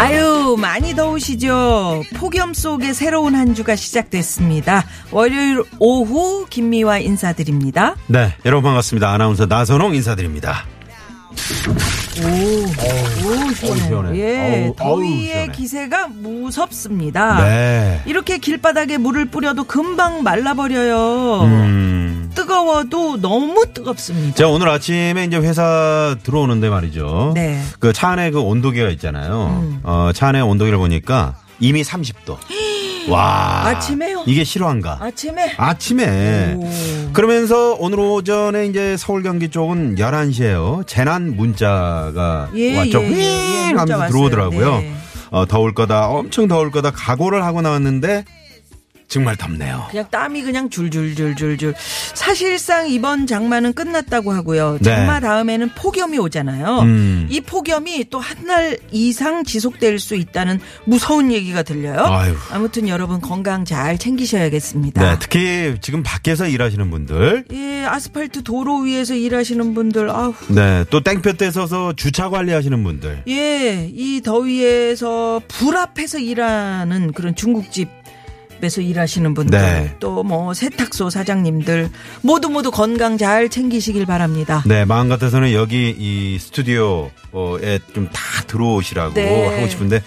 아유, 많이 더우시죠? 폭염 속에 새로운 한 주가 시작됐습니다. 월요일 오후 김미화 인사드립니다. 네 여러분 반갑습니다 아나운서 나선홍 인사드립니다 오, 시원해요. 시원해. 예, 어우, 더위의 시원해. 기세가 무섭습니다. 네 이렇게 길바닥에 물을 뿌려도 금방 말라버려요. 음. 뜨거워도 너무 뜨겁습니다. 제가 오늘 아침에 이제 회사 들어오는데 말이죠 네. 그 차 안에 그 온도계가 있잖아요 어, 차 안에 온도계를 보니까 이미 30도 와 아침에요? 이게 실화인가 아침에 아침에 오. 그러면서 오늘 오전에 이제 서울 경기 쪽은 11시에요. 재난 문자가 예, 왔죠. 예, 예, 예, 하면서. 들어오더라고요. 네. 어, 더울 거다. 엄청 더울 거다. 각오를 하고 나왔는데 정말 덥네요. 그냥 땀이 그냥 줄줄줄줄줄. 사실상 이번 장마는 끝났다고 하고요. 네. 장마 다음에는 폭염이 오잖아요. 음. 이 폭염이 또한달 이상 지속될 수 있다는 무서운 얘기가 들려요. 아유. 아무튼 여러분 건강 잘 챙기셔야겠습니다. 네, 특히 지금 밖에서 일하시는 분들 예, 아스팔트 도로 위에서 일하시는 분들, 아우. 네, 또 땡볕에 서서 주차 관리하시는 분들. 예, 이 더위에서 불 앞에서 일하는 그런 중국집 에서 일하시는 분들, 네. 또뭐 세탁소 사장님들 모두 모두 건강 잘 챙기시길 바랍니다. 네, 마음 같아서는 여기 이 스튜디오에 좀 다 들어오시라고 네. 하고 싶은데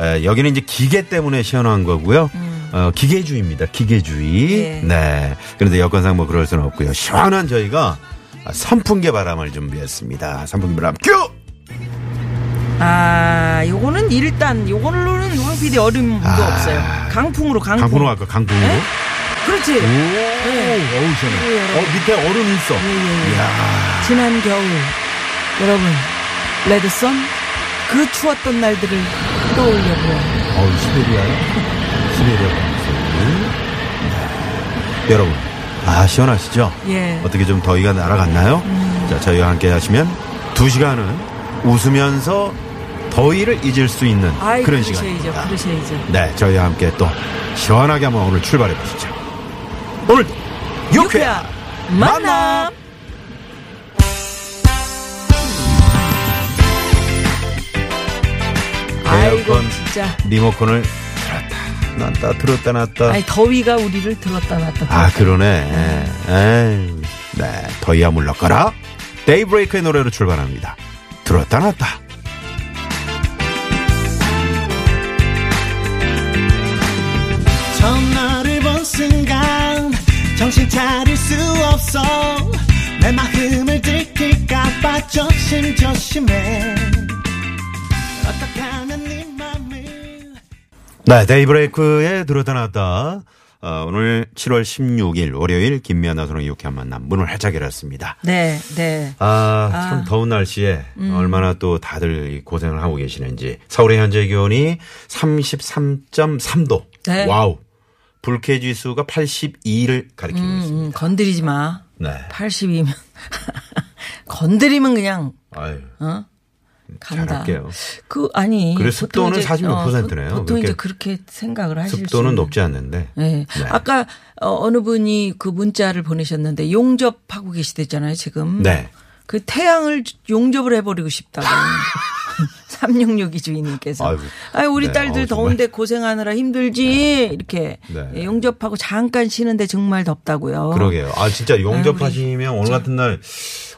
에, 여기는 이제 기계 때문에 시원한 거고요. 어, 기계주의입니다. 기계주의. 네. 네. 그런데 여건상 뭐 그럴 수는 없고요. 시원한 저희가 선풍기 바람을 준비했습니다. 선풍기 바람 큐! 아, 요거는 일단 요걸로는 황 PD 얼음도 아. 없어요. 강풍으로 강풍. 강풍으로 갈까? 강풍으로? 네? 그렇지. 오, 어우 시원해. 예, 어, 밑에 얼음 있어. 예, 예, 예. 이야. 지난 겨울 여러분 레드선 그 추웠던 날들을 떠올려보요. 어우 시베리아요? 시베리아 방송. 네. 여러분, 아 시원하시죠? 예. 어떻게 좀 더위가 날아갔나요? 자, 저희와 함께 하시면 두 시간은 웃으면서 더위를 잊을 수 있는 아이, 그런 그러셔야죠. 시간입니다. 그러셔야죠. 네, 저희와 함께 또 시원하게 한번 오늘 출발해 보시죠. 오늘 유쾌한 만남. 아이고 에어컨 진짜. 리모컨을 들었다 놨다 들었다 놨다. 아니 더위가 우리를 들었다 놨다. 아 그러네. 에이, 네, 더위야 물러가라. 데이브레이크의 노래로 출발합니다. 들었다 놨다. 전화를 본 순간 정신 차릴 수 없어 내 마음을 들킬까봐 조심조심해 어떻게 하면 네 맘을 네, 데이브레이크의 들었다 놨다. 어, 오늘 7월 16일 월요일 김미아 나선홍 유쾌한 만남 문을 활짝 열었습니다. 네, 네. 아, 참 더운 날씨에 음. 얼마나 또 다들 이 고생을 하고 계시는지. 서울의 현재 기온이 33.3도. 네. wow. 불쾌 지수가 82를 가리키고 음, 있습니다. 건드리지 마. 네. 82면 건드리면 그냥 아유. 어? 간다. 그 아니. 그래, 습도는 이제, 40몇 어, 퍼센트네요. 보- 보통 이제 그렇게 생각을 하실 수 습도는. 높지 않는데. 네. 네. 아까 어, 어느 분이 그 문자를 보내셨는데 용접하고 계시댔잖아요, 지금. 네. 그 태양을 용접을 해버리고 싶다고. 366이 주인님께서. 아유, 우리 네, 딸들 정말. 더운데 고생하느라 힘들지. 이렇게 네. 예, 용접하고 잠깐 쉬는데 정말 덥다고요. 그러게요. 아, 진짜 용접하시면 오늘 같은 날,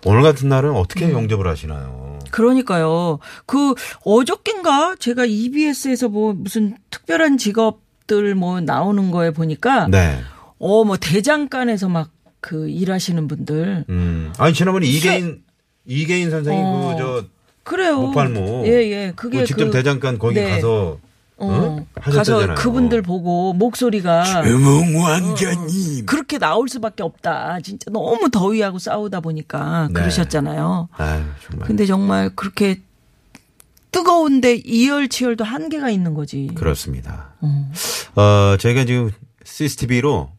오늘 같은 날은 어떻게 음. 용접을 하시나요? 그러니까요. 그 어저께인가 제가 EBS에서 뭐 무슨 특별한 직업들 뭐 나오는 거에 보니까 네. 어 뭐 대장간에서 막 그 일하시는 분들 음. 아니, 지난번에 이계인, 이계인 선생님 어. 그, 저, 그래요. 무팔모. 예, 예. 그게 그 직접 그- 대장간 거기 네. 가서 어, 가서 하셨잖아요. 그분들 보고 목소리가 음웅왕자님. 그렇게 나올 수밖에 없다. 진짜 너무 더위하고 싸우다 보니까 네. 그러셨잖아요. 아유 정말. 근데 정말 그렇게 뜨거운데 이열치열도 한계가 있는 거지. 그렇습니다. 어, 저희가 지금 CCTV로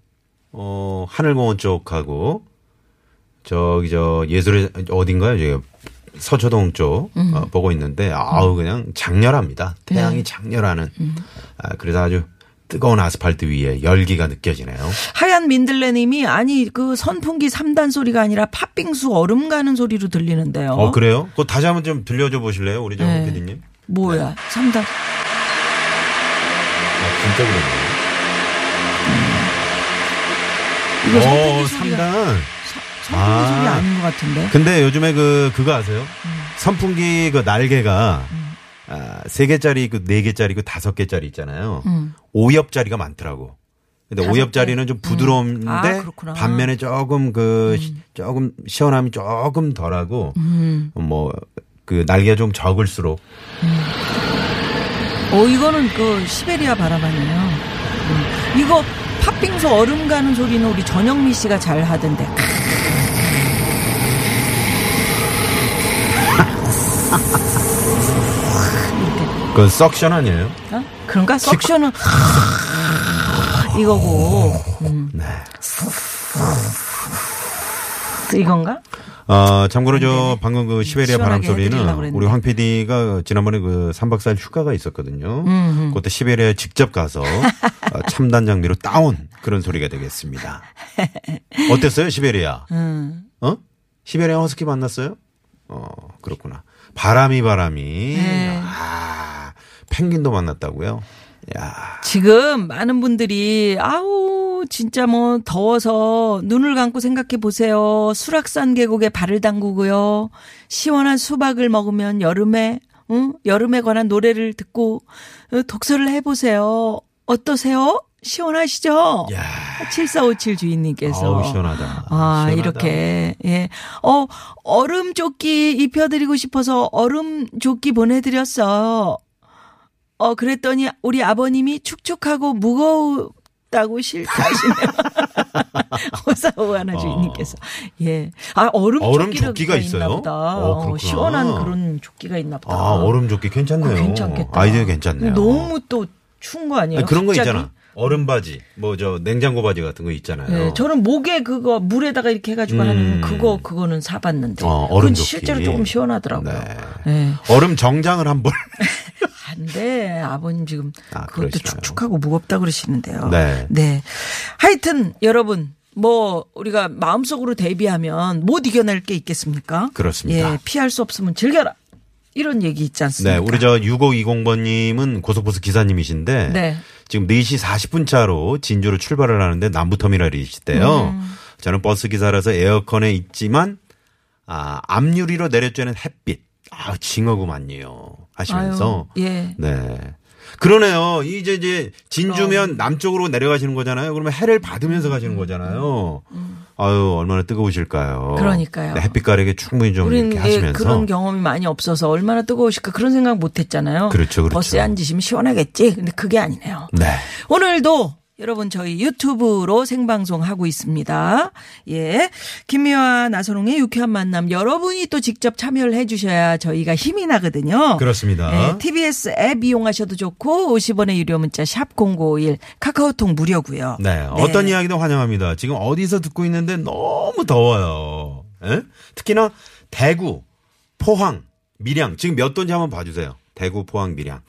어, 하늘공원 쪽하고 저기 저 예술의 어딘가요? 저기 서초동 쪽 어, 보고 있는데 아우 그냥 장렬합니다. 태양이 장렬하는. 아, 그래서 아주 뜨거운 아스팔트 위에 열기가 느껴지네요. 하얀 민들레님이 아니 그 선풍기 3단 소리가 아니라 팥빙수 얼음 가는 소리로 들리는데요. 어, 그래요? 그거 다시 한번 좀 들려줘 보실래요? 우리 정 네. PD님? 뭐야? 3단. 아, 진짜 그러네요. 이거 선풍기 오, 소리가 3단. 선풍기 아. 소리 아닌 것 같은데. 근데 요즘에 그 그거 아세요? 선풍기 그 날개가 아, 세 개짜리 그네 개짜리 그 다섯 개짜리 있잖아요. 음. 오엽짜리가 많더라고. 근데 오엽짜리는 좀 부드러운데 아, 그렇구나. 반면에 조금 그 시- 조금 시원함이 조금 덜하고 음. 뭐그 날개가 좀 적을수록 어 이거는 그 시베리아 바람 아니에요. 음. 이거 팥빙수 얼음 가는 소리는 우리 전영미 씨가 잘 하던데. 그 석션 아니에요? 어? 그런가? 석션은 이거고. 음. 네. 이건가? 어, 참고로 저 방금 그 시베리아 바람 네. 소리는. 우리 황 PD가 지난번에 그 3박 4일 휴가가 있었거든요. 음, 그때 시베리아에 직접 가서 어, 첨단 장비로 따온 그런 소리가 되겠습니다. 어땠어요, 시베리아? 음. 어? 시베리아 허스키 만났어요? 어, 그렇구나. 바람이 바람이. 네. 아, 펭귄도 만났다고요? 야. 지금 많은 분들이 아우 진짜 뭐 더워서 눈을 감고 생각해 보세요. 수락산 계곡에 발을 담그고요. 시원한 수박을 먹으면 여름에 응? 여름에 관한 노래를 듣고 어, 독서를 해 보세요. 어떠세요? 시원하시죠? 야. 7457 주인님께서 아우, 시원하다. 아, 시원하다. 이렇게, 예. 어, 얼음 조끼 입혀드리고 싶어서 얼음 조끼 보내드렸어. 어, 그랬더니 우리 아버님이 축축하고 무거웠다고 싫다시네요. 호사오 하나 주인님께서. 예. 아, 얼음, 얼음 조끼가 있어요? 보다. 어, 그렇구나. 시원한 그런 조끼가 있나 보다. 아, 얼음 조끼 괜찮네요. 그거 괜찮겠다. 아이디어 괜찮네요. 너무 또 추운 거 아니에요? 아니, 그런 거? 있잖아. 얼음 바지, 뭐 저 냉장고 바지 같은 거 있잖아요. 네, 저는 목에 그거 물에다가 이렇게 해가지고 하는 음. 그거 그거는 사봤는데 어, 얼음 조끼. 실제로 조금 시원하더라고요. 네. 네. 얼음 정장을 한번. 안돼 아버님 지금 아, 그것도 그러시나요? 축축하고 무겁다 그러시는데요. 네. 하여튼 여러분 뭐 우리가 마음속으로 대비하면 못 이겨낼 게 있겠습니까? 그렇습니다. 예, 피할 수 없으면 즐겨라. 이런 얘기 있지 않습니까? 네, 우리 저 6520번님은 고속버스 기사님이신데 네. 지금 4시 40분 차로 진주로 출발을 하는데 남부터미널이시대요. 음. 저는 버스 기사라서 에어컨에 있지만 아, 앞유리로 내려쬐는 햇빛. 아, 징어구만요. 하시면서 아유, 예. 네. 그러네요. 이제 이제 진주면 남쪽으로 내려가시는 거잖아요. 그러면 해를 받으면서 가시는 거잖아요. 아유, 얼마나 뜨거우실까요? 음, 그러니까요. 네, 햇빛 가리게 충분히 좀 우린 이렇게 예, 하시면서 그런 경험이 많이 없어서 얼마나 뜨거우실까 그런 생각 못 했잖아요. 그렇죠, 그렇죠. 버스에 앉으시면 시원하겠지. 근데 그게 아니네요. 네. 오늘도 여러분 저희 유튜브로 생방송 하고 있습니다. 예. 김미화 나선홍의 유쾌한 만남 여러분이 또 직접 참여를 해 주셔야 저희가 힘이 나거든요. 그렇습니다. 예, TBS 앱 이용하셔도 좋고 50원의 유료 문자 샵 0951 카카오톡 무료고요. 네, 어떤 이야기도 환영합니다. 지금 어디서 듣고 있는데 너무 더워요. 예? 특히나 대구, 포항, 밀양 지금 몇 도인지 한번 봐 주세요. 대구, 포항, 밀양.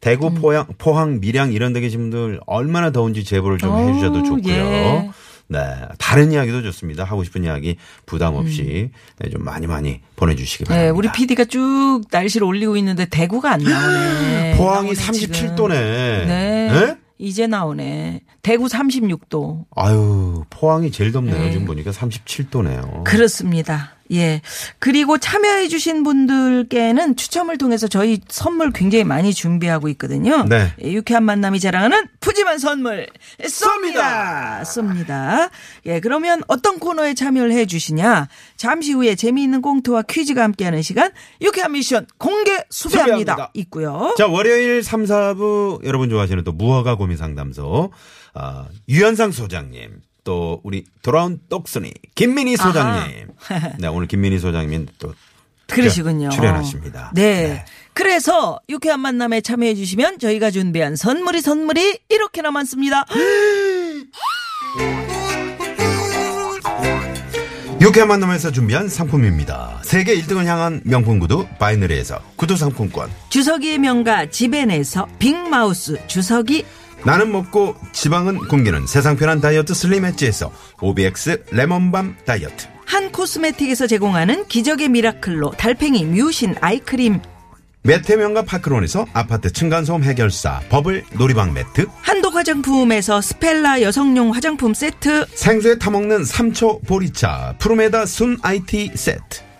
대구, 음. 포항, 포항, 밀양 이런 데 계신 분들 얼마나 더운지 제보를 좀 어우, 해주셔도 좋고요. 예. 네, 다른 이야기도 좋습니다. 하고 싶은 이야기 부담 없이 음. 네, 좀 많이 많이 보내주시기 네, 바랍니다. 우리 PD가 쭉 날씨를 올리고 있는데 대구가 안 나오네. 포항이 나오네, 지금. 37도네. 네. 네? 이제 나오네. 대구 36도. 아유, 포항이 제일 덥네요. 네. 지금 보니까 37도네요. 그렇습니다. 예. 그리고 참여해주신 분들께는 추첨을 통해서 저희 선물 굉장히 많이 준비하고 있거든요. 네. 예, 유쾌한 만남이 자랑하는 푸짐한 선물 쏩니다. 쏩니다. 예, 그러면 어떤 코너에 참여를 해주시냐. 잠시 후에 재미있는 꽁트와 퀴즈가 함께하는 시간 유쾌한 미션 공개 수배합니다. 수배합니다. 있고요. 자, 월요일 3, 4부 여러분 좋아하시는 또 무허가 고민 상담소 아, 유현상 소장님 또 우리 돌아온 똑순이 김민희 소장님. 네, 오늘 김민희 소장님 또 그러시군요. 출연하십니다. 네. 그래서 유쾌한 만남에 참여해 주시면 저희가 준비한 선물이 선물이 이렇게나 많습니다. 유쾌한 만남에서 준비한 상품입니다. 세계 1등을 향한 명품 구두 바이너리에서 구두 상품권. 주석이의 명가 지벤에서 빅마우스 주석이 나는 먹고 지방은 굶기는 세상 편한 다이어트 슬림 엣지에서 OBX 레몬밤 다이어트. 한 코스메틱에서 제공하는 기적의 미라클로 달팽이 뮤신 아이크림 매태명과 파크론에서 아파트 층간소음 해결사 버블 놀이방 매트. 한독 화장품에서 스펠라 여성용 화장품 세트 생수에 타먹는 삼초 보리차 푸르메다 순 IT 세트.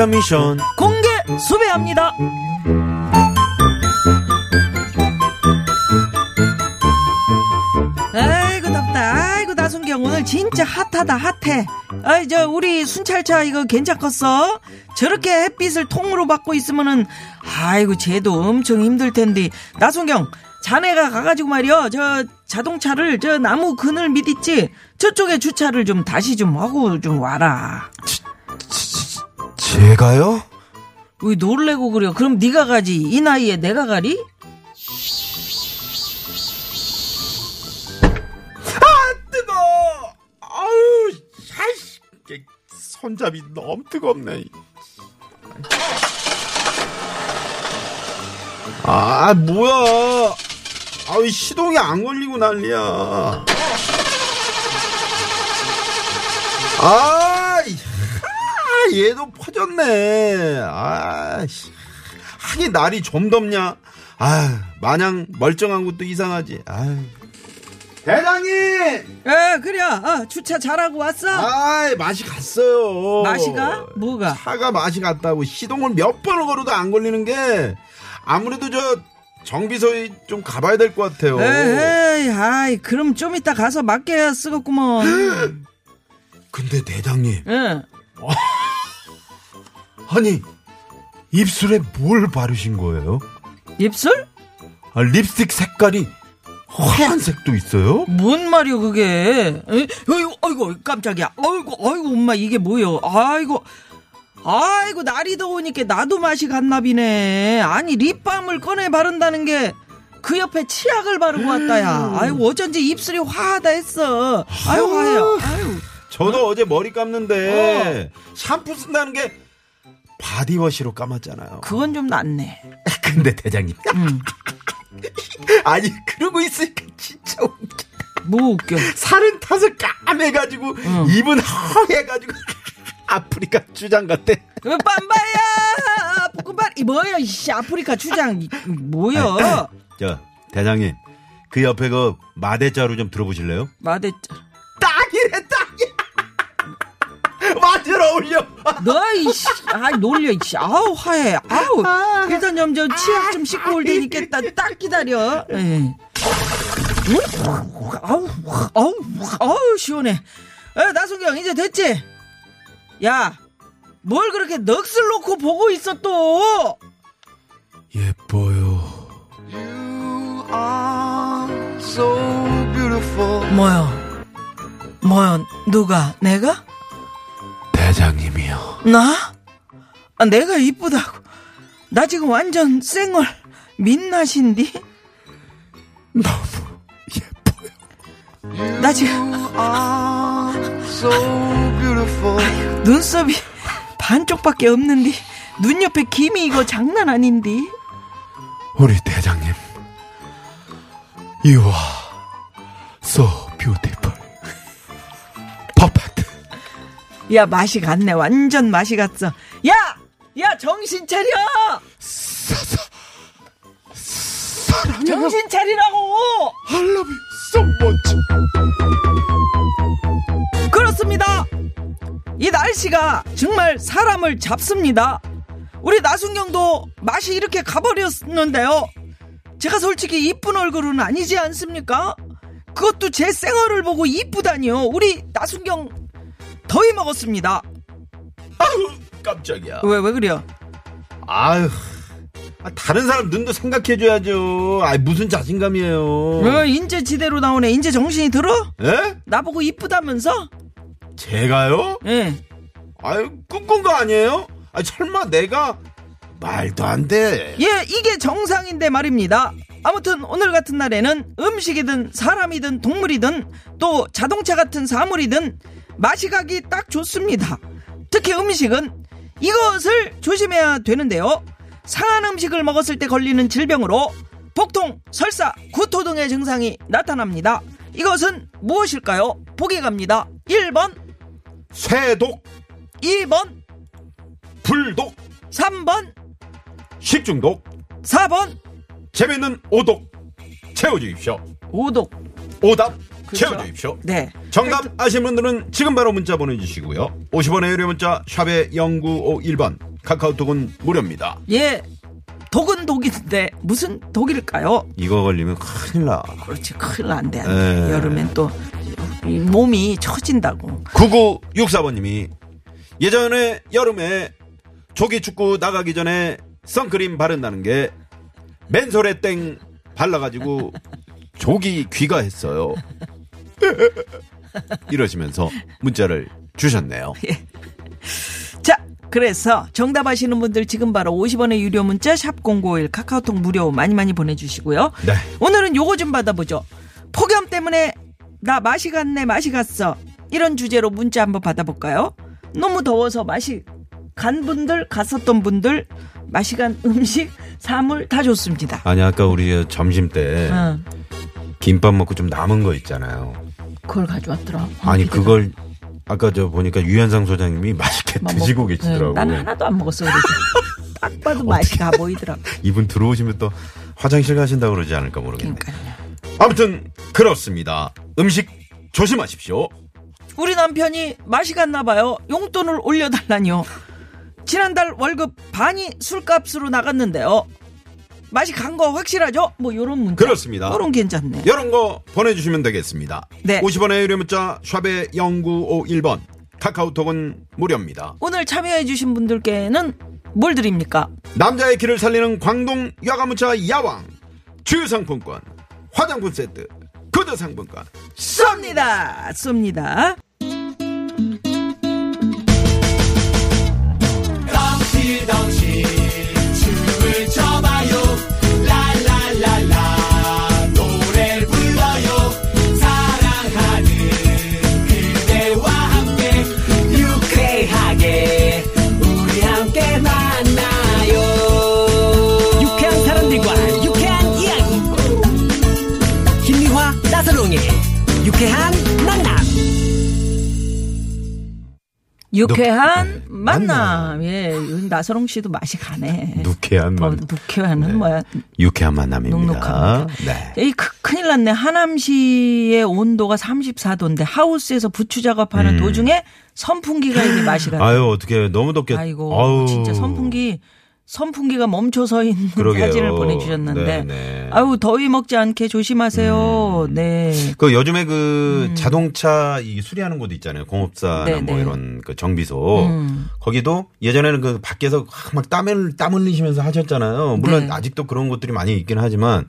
한 미션 공개 수배합니다. 아이고 덥다. 아이고 나순경 오늘 진짜 핫하다 핫해. 아이 저 우리 순찰차 이거 괜찮겠어? 저렇게 햇빛을 통으로 받고 있으면은 아이고 쟤도 엄청 힘들 텐데 나순경 자네가 가가지고 말이여 저 자동차를 저 나무 그늘 밑 있지 저쪽에 주차를 좀 다시 좀 하고 좀 와라. 제가요? 왜 놀래고 그래? 그럼 네가 가지. 이 나이에 내가 가리? 뜨거. 아우, 아이씨, 이게 손잡이 너무 뜨겁네. 아, 뭐야? 아우, 시동이 안 걸리고 난리야. 아, 이- 아, 얘도 퍼졌네. 아, 씨. 하긴 날이 좀 덥냐? 아, 마냥 멀쩡한 것도 이상하지. 아. 대장님! 에 그래. 아, 주차 잘하고 왔어? 아, 맛이 갔어요. 맛이가? 뭐가? 차가 맛이 갔다고 시동을 몇 번을 걸어도 안 걸리는 게 아무래도 저 정비소에 좀 가봐야 될 것 같아요. 에이, 아이, 그럼 좀 이따 가서 맡겨야 쓰겠구먼. 근데 대장님, 응. 아니 입술에 뭘 바르신 거예요? 입술? 아, 립스틱 색깔이 하얀색도 있어요? 뭔 말이야, 그게? 에? 어이구, 아이고, 깜짝이야. 아이고, 아이고, 엄마, 이게 뭐여? 아이고. 아이고, 날이 더우니까 나도 맛이 갔나비네. 아니, 립밤을 꺼내 바른다는 게 그 옆에 치약을 바르고 왔다야. 아이고, 어쩐지 입술이 화하다 했어. 아유, 화해요. 아유. 저도 어? 제 머리 감는데 샴푸 쓴다는 게 바디워시로 감았잖아요. 그건 좀 낫네. 근데 대장님, 음. 아니 그러고 있으니까 진짜 웃겨. 뭐 웃겨. 살은 타서 까매가지고 입은 허예가지고 아프리카 추장 같대. 그 빰바야! 볶음밥, 이 뭐야, 이씨, 아프리카 추장, 이- 뭐야? 저 대장님 그 옆에 그 마대자루 좀 들어보실래요? 마대, 딱이래. 맞을 어울려. 너, 이씨, 아이, 놀려, 이씨, 아우, 화해, 아우. 일단 좀, 저, 치약 좀 씻고 올 테니까 딱, 딱 기다려. 예. 아우, 아우, 아우, 시원해. 에, 나순경, 이제 됐지? 야, 뭘 그렇게 넋을 놓고 보고 있어, 또? 예뻐요. 뭐야? 뭐야, 누가? 내가? 대장님이요. 나? 아, 내가 이쁘다고. 나 지금 완전 쌩얼 민낯인디? 너무 예뻐요. 나 지금 눈썹이 반쪽밖에 없는데 눈 옆에 김이 이거 장난 아닌데. 우리 대장님. You are so beautiful. 야 맛이 갔네 완전 맛이 갔어. 야, 야 정신 차려. 사 사. 사랑해. 정신 차리라고. I love you so much. 그렇습니다. 이 날씨가 정말 사람을 잡습니다. 우리 나순경도 맛이 이렇게 가버렸는데요. 제가 솔직히 이쁜 얼굴은 아니지 않습니까? 그것도 제 생얼을 보고 이쁘다니요. 우리 나순경 더위 먹었습니다. 깜짝이야. 왜, 왜 그래요? 아유. 아, 다른 사람 눈도 생각해줘야죠. 아 무슨 자신감이에요. 어, 인제 지대로 나오네. 인제 정신이 들어? 예? 나보고 이쁘다면서? 제가요? 예. 아유, 꿈꾼 거 아니에요? 아, 설마 내가 말도 안 돼. 예, 이게 정상인데 말입니다. 아무튼 오늘 같은 날에는 음식이든 사람이든 동물이든 또 자동차 같은 사물이든 맛이 가기 딱 좋습니다. 특히 음식은 이것을 조심해야 되는데요. 상한 음식을 먹었을 때 걸리는 질병으로 복통, 설사, 구토 등의 증상이 나타납니다. 이것은 무엇일까요? 보기 갑니다. 1번, 쇠독, 2번, 불독, 3번, 식중독, 4번, 재밌는 오독 채워주십시오. 오독. 오답 그렇죠. 채워주십시오. 네. 정답 아시는 분들은 지금 바로 문자 보내주시고요. 50원의 유료 문자 샵의 0951번 카카오톡은 무료입니다. 예. 독은 독인데 무슨 독일까요? 이거 걸리면 큰일 나. 그렇지 큰일 난대 안 예. 돼. 여름엔 또이 몸이 처진다고. 9964번님이 예전에 여름에 조기 축구 나가기 전에 선크림 바른다는 게 맨솔에 땡 발라가지고 조기 귀가 했어요. 이러시면서 문자를 주셨네요. 자, 그래서 정답 아시는 분들 지금 바로 50원의 유료 문자 샵 #051 카카오톡 무료 많이 많이 보내주시고요. 네. 오늘은 요거 좀 받아보죠. 폭염 때문에 나 맛이 갔네 맛이 갔어 이런 주제로 문자 한번 받아볼까요? 너무 더워서 맛이 간 분들 갔었던 분들 맛이 간 음식 사물 다 좋습니다. 아니 아까 우리 점심 때 어, 김밥 먹고 좀 남은 거 있잖아요. 그걸 가져왔더라. 아니 그걸 아까 저 보니까 유현상 소장님이 맛있게 막 드시고 먹- 계시더라고. 네, 난 하나도 안 먹었어. 그래서 딱 봐도 맛이 가 보이더라고. 이분 들어오시면 또 화장실 가신다고 그러지 않을까 모르겠네. 그러니까요. 아무튼 그렇습니다. 음식 조심하십시오. 우리 남편이 맛이 갔나 봐요. 용돈을 올려달라니요. 지난달 월급 반이 술값으로 나갔는데요. 맛이 간 거 확실하죠? 뭐 요런 문자. 그렇습니다. 요런 괜찮네. 이런 거 보내주시면 되겠습니다. 네. 50원의 유료 문자 샵의 0951번 카카오톡은 무료입니다. 오늘 참여해주신 분들께는 뭘 드립니까? 남자의 길을 살리는 광동 야가문자 야왕 주유상품권 화장품 세트 구두 상품권 쏩니다! 쏩니다. 덩실덩실 유쾌한 만남 유쾌한 만남. 만남. 예, 요즘 나서롱 씨도 맛이 가네. 누쾌한 어, 만 누쾌한은 네. 뭐야? 유쾌한 만남입니다. 눅눅합니다. 네. 이 크- 큰일 났네. 하남시의 온도가 34도인데 하우스에서 부추 작업하는 음. 도중에 선풍기가 이게 맛이 가. 아유 어떻게 너무 덥게 아이고 아유. 진짜 선풍기 선풍기가 멈춰 서 있는 그러게요. 사진을 보내주셨는데 네네. 아유 더위 먹지 않게 조심하세요. 네. 그 요즘에 그 자동차 이 수리하는 곳 있잖아요. 공업사나 음. 네, 뭐 네. 이런 그 정비소. 음. 거기도 예전에는 그 밖에서 막 땀을 땀 흘리시면서 하셨잖아요. 물론 네. 음. 아직도 그런 곳들이 많이 있긴 하지만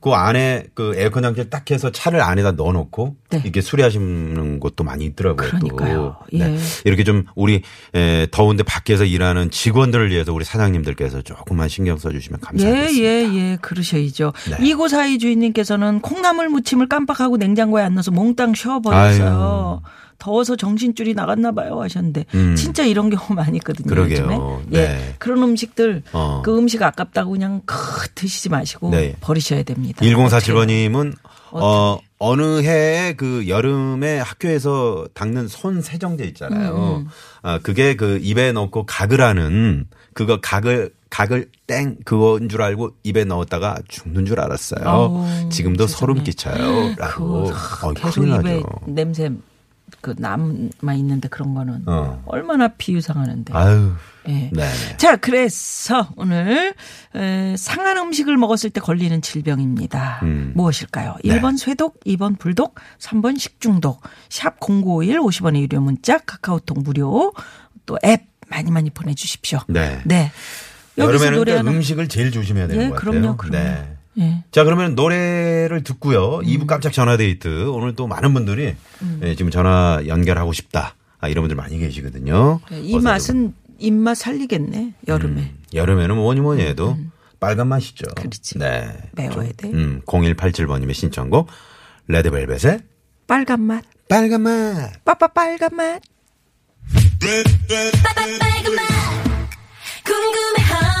그 안에 그 에어컨 장치를 딱 해서 차를 안에다 넣어 놓고 네. 이렇게 수리하시는 곳도 많이 있더라고요. 그러니까요. 또. 네. 예. 이렇게 좀 우리 에, 더운데 밖에서 일하는 직원들을 위해서 우리 사장님들께 서 조금만 신경 써 주시면 예, 감사하겠습니다. 예, 예, 그러셔야죠. 네. 이고사이 주인님께서는 콩나물 무침을 깜빡하고 냉장고에 안 넣어서 몽땅 쉬어버렸어요. 더워서 정신줄이 나갔나 봐요 하셨는데 음. 진짜 이런 경우 많이 있거든요. 그러게요. 요즘에. 네. 예. 그런 음식들 어. 그 음식 아깝다고 그냥 크 드시지 마시고 네. 버리셔야 됩니다. 1047번 님은 어 어느 해에 그 여름에 학교에서 닦는 손 세정제 있잖아요. 음, 아 그게 그 입에 넣고 가글하는 그거 가글 가글 땡 그건 줄 알고 입에 넣었다가 죽는 줄 알았어요. 아우, 지금도 세상에. 소름 끼쳐요라고. 그 어, 계속 큰일 입에 나죠. 냄새 그 남아 있는데 그런 거는 어. 얼마나 비유상하는데. 아유. 예. 네. 자, 그래서 오늘 에, 상한 음식을 먹었을 때 걸리는 질병입니다. 음. 무엇일까요? 네. 1번 쇠독, 2번 불독, 3번 식중독. 샵 0951 50원의 유료 문자, 카카오톡 무료. 또 앱 많이 많이 보내 주십시오. 네. 네. 여름에는 노래 하나. 음식을 제일 조심해야 되는 예, 것 같아요. 그럼요, 그럼요. 네. 예. 자, 그러면 노래를 듣고요. 음. 2부 깜짝 전화 데이트. 오늘 또 많은 분들이 예, 지금 전화 연결하고 싶다. 아, 이런 분들 많이 계시거든요. 네, 이 맛은 입맛 살리겠네. 여름에. 음, 여름에는 뭐니 뭐니 해도 빨간 맛이죠. 음, 그렇지. 네. 매워야 돼. 음, 0187번님의 신청곡 레드벨벳의 빨간 맛. 빨간 맛. 빠빠 빨간 맛. 빨간 맛 궁금해하